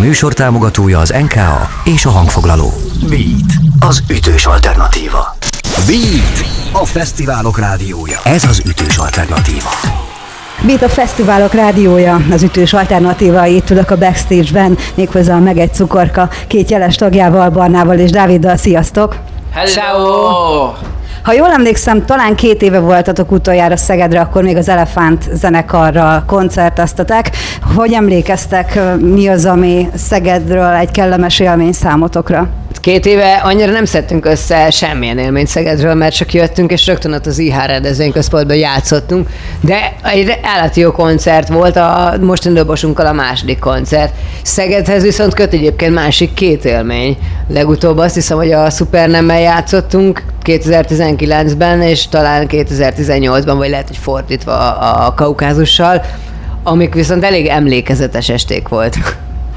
műsor támogatója az NKA és a hangfoglaló. Beat, az ütős alternatíva. Beat, a fesztiválok rádiója. Ez az ütős alternatíva. Beat a Fesztiválok rádiója, az ütős alternatíva, itt ülök a backstage-ben, méghozzá meg egy cukorka, két jeles tagjával, Barnával és Dáviddal. Sziasztok! Hello! Ha jól emlékszem, talán két éve voltatok utoljára Szegedre, akkor még az Elefánt zenekarral koncerteztetek. Hogy emlékeztek, mi az, ami Szegedről egy kellemes élmény számotokra? Két éve annyira nem szedtünk össze semmilyen élményt Szegedről, mert csak jöttünk, és rögtön ott az IH rendezvényközpontban játszottunk. De egy állati jó koncert volt, a mostani dobosunkkal a második koncert. Szegedhez viszont köt egyébként másik két élmény. Legutóbb azt hiszem, hogy a Supernemmel játszottunk 2019-ben, és talán 2018-ban, vagy lehet, hogy fordítva a, a Kaukázussal, amik viszont elég emlékezetes esték volt.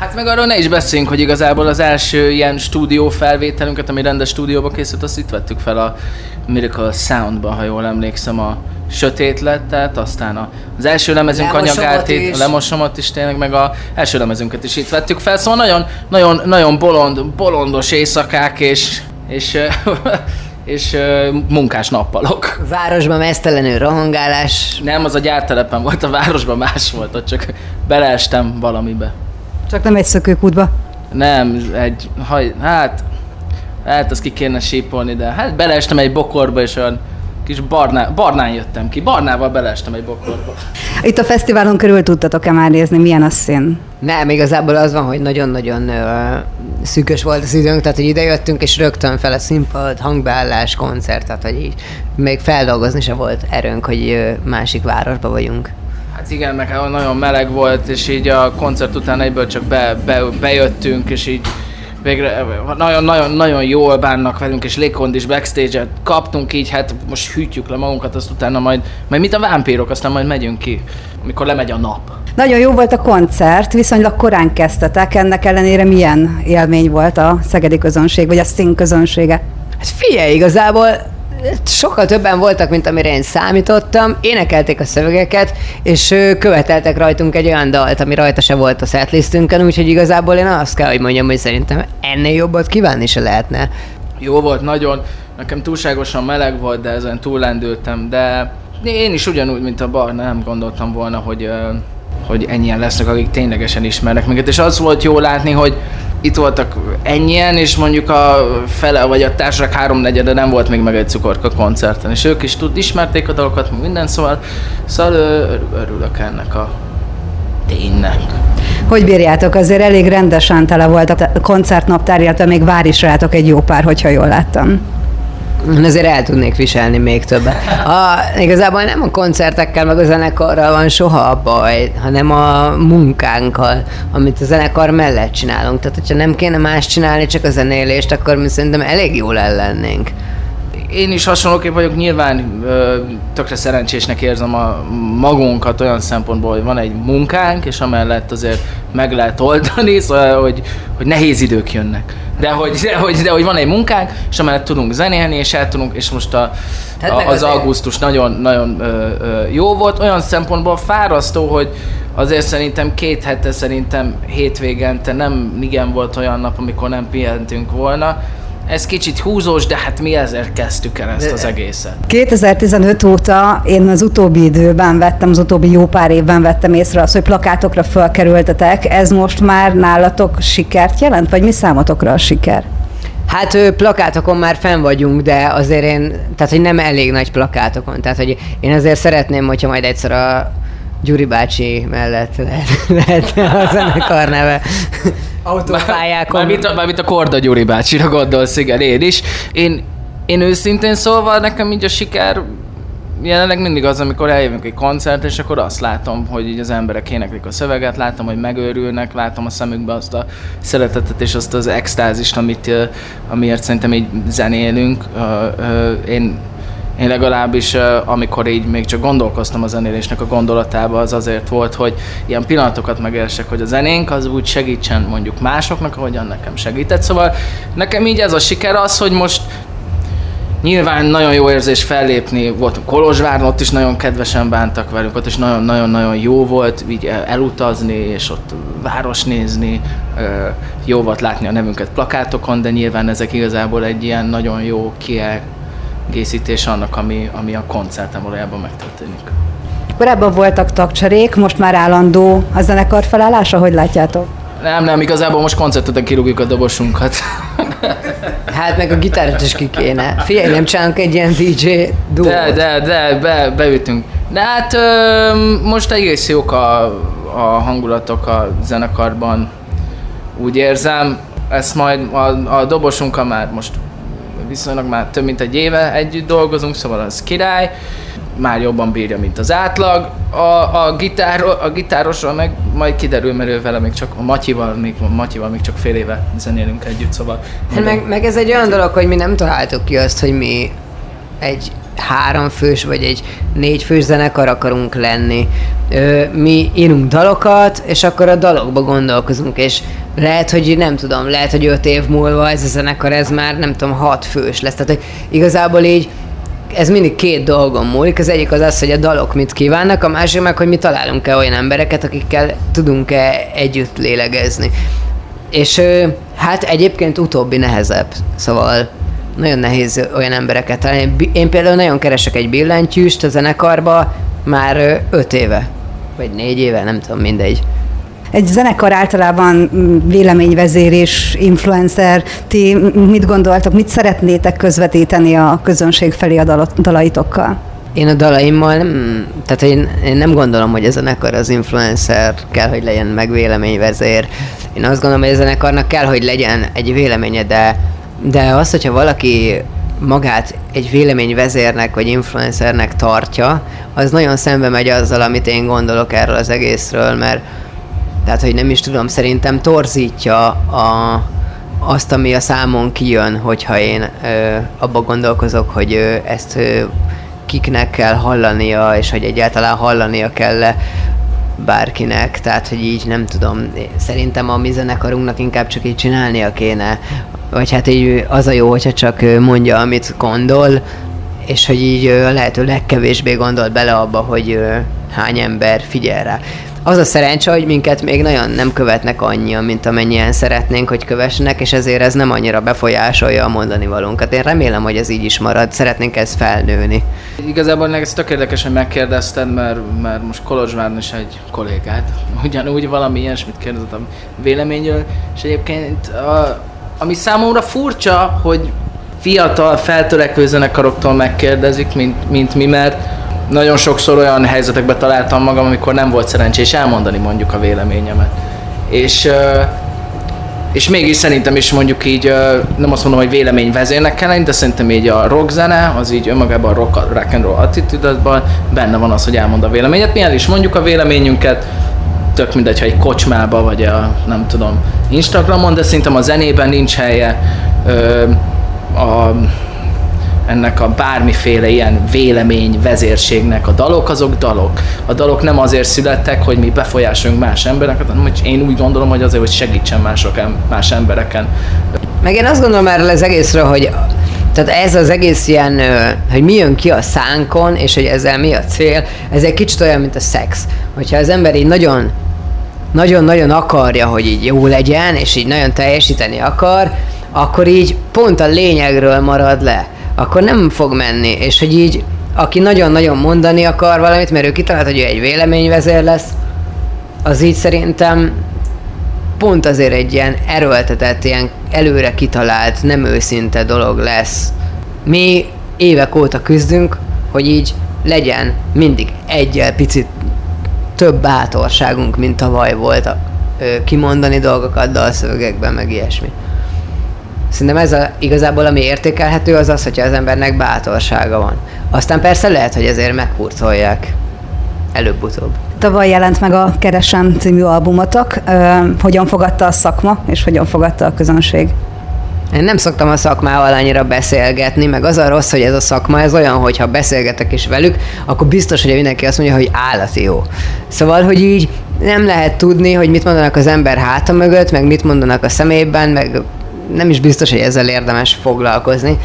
Hát meg arról ne is beszéljünk, hogy igazából az első ilyen stúdió felvételünket, ami rendes stúdióba készült, azt itt vettük fel a Miracle Soundba, ha jól emlékszem, a sötét lett, tehát aztán az első lemezünk Lemosomot anyagát, is. a lemosomot is tényleg, meg a első lemezünket is itt vettük fel, szóval nagyon, nagyon, nagyon bolond, bolondos éjszakák és, és, és, és munkás nappalok. Városban mesztelenül rohangálás. Nem, az a gyártelepen volt, a városban más volt, ott csak beleestem valamibe. Csak nem egy szökőkútba. Nem, egy, haj, hát, hát azt ki kéne sípolni, de hát beleestem egy bokorba, és olyan kis barná, barnán jöttem ki. Barnával beleestem egy bokorba. Itt a fesztiválon körül tudtatok-e már nézni, milyen a szín? Nem, igazából az van, hogy nagyon-nagyon ö, szűkös volt az időnk, tehát hogy idejöttünk, és rögtön fel a színpad, hangbeállás, koncert, tehát hogy így még feldolgozni se volt erőnk, hogy ö, másik városba vagyunk. Hát igen, meg hát nagyon meleg volt, és így a koncert után egyből csak be, be, bejöttünk, és így végre nagyon-nagyon-nagyon jól bánnak velünk, és légkondis backstage-et kaptunk így, hát most hűtjük le magunkat, azt utána majd, majd mit a vámpírok, aztán majd megyünk ki, amikor lemegy a nap. Nagyon jó volt a koncert, viszonylag korán kezdtetek, ennek ellenére milyen élmény volt a szegedi közönség, vagy a szín közönsége? Hát figyelj, igazából sokkal többen voltak, mint amire én számítottam, énekelték a szövegeket, és követeltek rajtunk egy olyan dalt, ami rajta se volt a setlistünkön, úgyhogy igazából én azt kell, hogy mondjam, hogy szerintem ennél jobbat kívánni se lehetne. Jó volt, nagyon. Nekem túlságosan meleg volt, de ezen túllendültem, de én is ugyanúgy, mint a bar, nem gondoltam volna, hogy, hogy ennyien lesznek, akik ténylegesen ismernek minket. És az volt jó látni, hogy itt voltak ennyien, és mondjuk a fele vagy a társaság háromnegyede nem volt még meg egy cukorka koncerten, és ők is tud, ismerték a dolgokat, minden, szóval, szóval örülök ennek a ténynek. Hogy bírjátok? Azért elég rendesen tele volt a koncertnaptár, illetve még vár is rátok egy jó pár, hogyha jól láttam. Azért el tudnék viselni még többet. A, igazából nem a koncertekkel, meg a zenekarral van soha a baj, hanem a munkánkkal, amit a zenekar mellett csinálunk. Tehát, hogyha nem kéne más csinálni, csak a zenélést, akkor mi szerintem elég jól ellennénk. Én is hasonlóképp vagyok, nyilván ö, tökre szerencsésnek érzem a magunkat olyan szempontból, hogy van egy munkánk, és amellett azért meg lehet oldani, szóval, hogy, hogy nehéz idők jönnek. De hogy, de, hogy, de hogy van egy munkánk, és amellett tudunk zenélni, és el tudunk, és most a, a, az augusztus nagyon, nagyon ö, ö, jó volt, olyan szempontból fárasztó, hogy azért szerintem két hete, szerintem hétvégente nem igen volt olyan nap, amikor nem pihentünk volna. Ez kicsit húzós, de hát mi ezért kezdtük el ezt az egészet. 2015 óta én az utóbbi időben vettem, az utóbbi jó pár évben vettem észre azt, hogy plakátokra fölkerültetek. Ez most már nálatok sikert jelent, vagy mi számotokra a siker? Hát plakátokon már fenn vagyunk, de azért én, tehát hogy nem elég nagy plakátokon, tehát hogy én azért szeretném, hogyha majd egyszer a Gyuri bácsi mellett lehet, lehetne a zenekar neve autópályákon. Mármint a, a Korda Gyuri bácsira gondolsz, igen, én is. Én, én őszintén szólva nekem így a siker jelenleg mindig az, amikor eljövünk egy koncert, és akkor azt látom, hogy így az emberek éneklik a szöveget, látom, hogy megőrülnek, látom a szemükbe azt a szeretetet és azt az extázist, amit, amiért szerintem így zenélünk. Én én legalábbis, amikor így még csak gondolkoztam a zenélésnek a gondolatába, az azért volt, hogy ilyen pillanatokat megérsek, hogy a zenénk az úgy segítsen mondjuk másoknak, ahogyan nekem segített. Szóval nekem így ez a siker az, hogy most Nyilván nagyon jó érzés fellépni, volt Kolozsváron, ott is nagyon kedvesen bántak velünk, ott is nagyon-nagyon jó volt így elutazni, és ott város nézni, jó volt látni a nevünket plakátokon, de nyilván ezek igazából egy ilyen nagyon jó kiegészítés annak, ami, ami a koncerten valójában megtörténik. Korábban voltak tagcserék, most már állandó a zenekar felállása, hogy látjátok? Nem, nem, igazából most koncerteten kirúgjuk a dobosunkat. Hát meg a gitárt is ki kéne. Figyelj, nem csinálunk egy ilyen DJ duót. De, de, de, be, beütünk. De hát ö, most egész jók a, a hangulatok a zenekarban. Úgy érzem, ezt majd a, a dobosunkkal már most viszonylag már több mint egy éve együtt dolgozunk, szóval az király már jobban bírja, mint az átlag. A, a, gitár, a gitárosról meg majd kiderül, mert ő vele még csak, a Matyival még, Matyival még csak fél éve zenélünk együtt, szóval... Hát meg, meg, ez egy olyan dolog, hogy mi nem találtuk ki azt, hogy mi egy három fős vagy egy négy fős zenekar akarunk lenni. Ö, mi írunk dalokat, és akkor a dalokba gondolkozunk, és lehet, hogy nem tudom, lehet, hogy öt év múlva ez a zenekar, ez már nem tudom, hat fős lesz. Tehát, hogy igazából így ez mindig két dolgon múlik. Az egyik az az, hogy a dalok mit kívánnak, a másik meg, hogy mi találunk-e olyan embereket, akikkel tudunk-e együtt lélegezni. És hát egyébként utóbbi nehezebb, szóval nagyon nehéz olyan embereket találni. Én például nagyon keresek egy billentyűst a zenekarba már öt éve, vagy négy éve, nem tudom, mindegy. Egy zenekar általában mm, véleményvezér és influencer. Ti mit gondoltok, mit szeretnétek közvetíteni a közönség felé a dalaitokkal? Én a dalaimmal tehát én, én nem gondolom, hogy a zenekar az influencer kell, hogy legyen meg véleményvezér. Én azt gondolom, hogy a zenekarnak kell, hogy legyen egy véleménye, de, de az, hogyha valaki magát egy véleményvezérnek vagy influencernek tartja, az nagyon szembe megy azzal, amit én gondolok erről az egészről, mert tehát, hogy nem is tudom, szerintem torzítja a, azt, ami a számon kijön, hogyha én ö, abba gondolkozok, hogy ö, ezt ö, kiknek kell hallania, és hogy egyáltalán hallania kell bárkinek, tehát hogy így nem tudom, szerintem a mi zenekarunknak inkább csak így csinálnia kéne, vagy hát így az a jó, hogyha csak mondja, amit gondol, és hogy így a lehető legkevésbé gondol bele abba, hogy hány ember figyel rá az a szerencse, hogy minket még nagyon nem követnek annyian, mint amennyien szeretnénk, hogy kövessenek, és ezért ez nem annyira befolyásolja a mondani valunkat. Én remélem, hogy ez így is marad, szeretnénk ezt felnőni. Igazából ez tök érdekes, hogy megkérdezted, mert, mert most Kolozsváron is egy kollégát, ugyanúgy valami ilyesmit kérdeztem véleményről, és egyébként a, ami számomra furcsa, hogy fiatal, feltörekvő zenekaroktól megkérdezik, mint, mint mi, mert nagyon sokszor olyan helyzetekbe találtam magam, amikor nem volt szerencsés elmondani mondjuk a véleményemet. És és mégis szerintem is mondjuk így, nem azt mondom, hogy véleményvezérnek kell lenni, de szerintem így a rockzene, az így önmagában a rock, rock and roll attitűdötben benne van az, hogy elmond a véleményet. Mi el is mondjuk a véleményünket, tök mindegy, ha egy kocsmába, vagy a, nem tudom, Instagramon, de szerintem a zenében nincs helye. a ennek a bármiféle ilyen vélemény vezérségnek. A dalok azok dalok. A dalok nem azért születtek, hogy mi befolyásolunk más embereket, hanem hogy én úgy gondolom, hogy azért, hogy segítsen mások, más embereken. Meg én azt gondolom erről az egészről, hogy tehát ez az egész ilyen, hogy mi jön ki a szánkon, és hogy ezzel mi a cél, ez egy kicsit olyan, mint a szex. Hogyha az ember így nagyon nagyon-nagyon akarja, hogy így jó legyen, és így nagyon teljesíteni akar, akkor így pont a lényegről marad le akkor nem fog menni. És hogy így, aki nagyon-nagyon mondani akar valamit, mert ő kitalált, hogy ő egy véleményvezér lesz, az így szerintem pont azért egy ilyen erőltetett, ilyen előre kitalált, nem őszinte dolog lesz. Mi évek óta küzdünk, hogy így legyen mindig egyel picit több bátorságunk, mint tavaly volt a, ö, kimondani dolgokat dalszövegekben, meg ilyesmi. Szerintem ez a, igazából ami értékelhető az az, hogyha az embernek bátorsága van. Aztán persze lehet, hogy ezért meghurcolják előbb-utóbb. Tavaly jelent meg a Keresem című albumotok. Hogyan fogadta a szakma, és hogyan fogadta a közönség? Én nem szoktam a szakmával annyira beszélgetni, meg az a rossz, hogy ez a szakma, ez olyan, hogy ha beszélgetek is velük, akkor biztos, hogy mindenki azt mondja, hogy állati jó. Szóval, hogy így nem lehet tudni, hogy mit mondanak az ember háta mögött, meg mit mondanak a szemében, meg nem is biztos, hogy ezzel érdemes foglalkozni.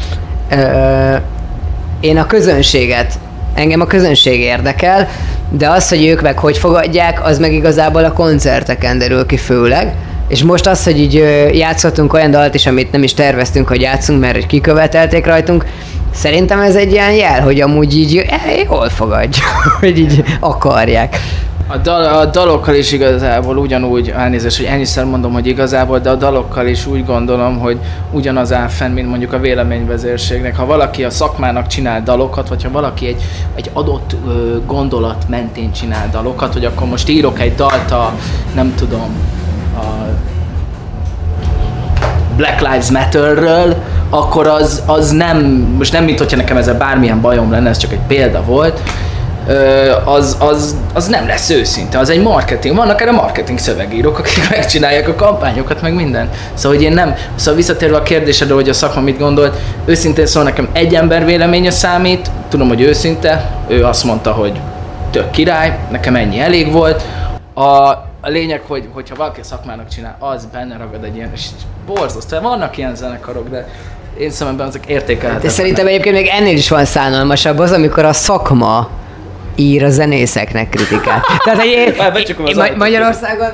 Én a közönséget, engem a közönség érdekel, de az, hogy ők meg hogy fogadják, az meg igazából a koncerteken derül ki főleg. És most az, hogy így játszottunk olyan dalt is, amit nem is terveztünk, hogy játszunk, mert kikövetelték rajtunk, szerintem ez egy ilyen jel, hogy amúgy így eh, jól fogadja, hogy így akarják. A, dal, a dalokkal is igazából ugyanúgy, elnézést, hogy ennyiszer mondom, hogy igazából, de a dalokkal is úgy gondolom, hogy ugyanaz áll fenn, mint mondjuk a véleményvezérségnek. Ha valaki a szakmának csinál dalokat, vagy ha valaki egy, egy adott ö, gondolat mentén csinál dalokat, hogy akkor most írok egy dalt a, nem tudom, a Black Lives Matterről, akkor az, az nem, most nem mint hogyha nekem ezzel bármilyen bajom lenne, ez csak egy példa volt, az, az, az nem lesz őszinte, az egy marketing. Vannak erre marketing szövegírók, akik megcsinálják a kampányokat, meg minden. Szóval, hogy én nem, szóval visszatérve a kérdésedre, hogy a szakma mit gondolt, őszintén szóval nekem egy ember véleménye számít, tudom, hogy őszinte, ő azt mondta, hogy tök király, nekem ennyi elég volt. A, a lényeg, hogy, hogyha valaki a szakmának csinál, az benne ragad egy ilyen, és borzasztó. Vannak ilyen zenekarok, de én szememben azok értékelhetetlenek. De szerintem egyébként még ennél is van szánalmasabb az, amikor a szakma ír a zenészeknek kritikát. Tehát, hogy én, én, Magyarországon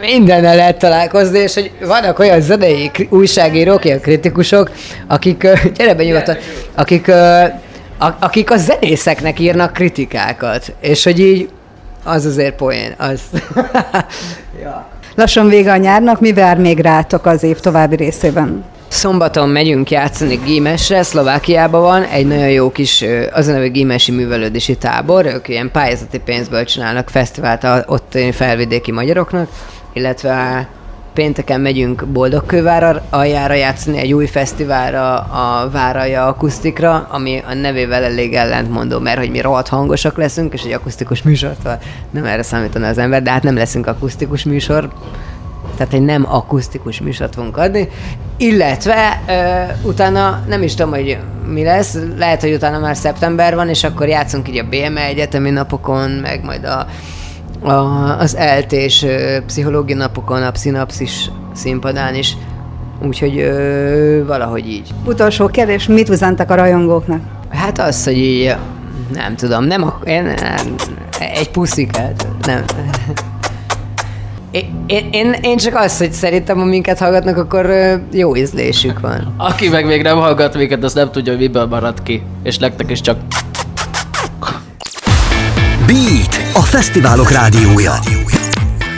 mindennel lehet találkozni, és hogy vannak olyan zenei újságírók, ilyen kritikusok, akik, gyere be nyugodtan, akik, akik a zenészeknek írnak kritikákat, és hogy így az azért poén, az. ja. Lassan vége a nyárnak, mi vár még rátok az év további részében? Szombaton megyünk játszani Gímesre, Szlovákiában van, egy nagyon jó kis, az a neve Gímesi művelődési tábor, ők ilyen pályázati pénzből csinálnak fesztivált ott felvidéki magyaroknak, illetve pénteken megyünk Boldogkővára aljára játszani egy új fesztiválra, a Váraja akusztikra, ami a nevével elég ellentmondó, mert hogy mi rohadt hangosak leszünk, és egy akusztikus műsort, nem erre számítana az ember, de hát nem leszünk akusztikus műsor, tehát egy nem akusztikus műsort fogunk adni, illetve ö, utána nem is tudom, hogy mi lesz, lehet, hogy utána már szeptember van, és akkor játszunk így a BME egyetemi napokon, meg majd a, a, az eltés pszichológia napokon, a pszinapszis színpadán is, úgyhogy ö, valahogy így. Utolsó kérdés, mit üzentek a rajongóknak? Hát az, hogy így, nem tudom, nem, én, nem egy pusziket, nem. Én, én, én csak azt, hogy szerintem, ha minket hallgatnak, akkor jó ízlésük van. Aki meg még nem hallgat minket, az nem tudja, hogy miből marad ki. És nektek is csak... Beat, a fesztiválok rádiója.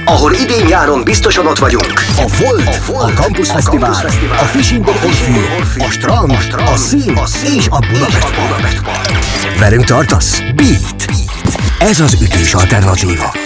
Ahol idén-nyáron biztosan ott vagyunk. A Volt, a, Volt, a Campus, a Fesztivál, Fesztivál, a Fishing the Orfű, a Strand, a, Strand, a Szín és a Budapest Park. Velünk tartasz? Beat. Ez az ütés alternatíva.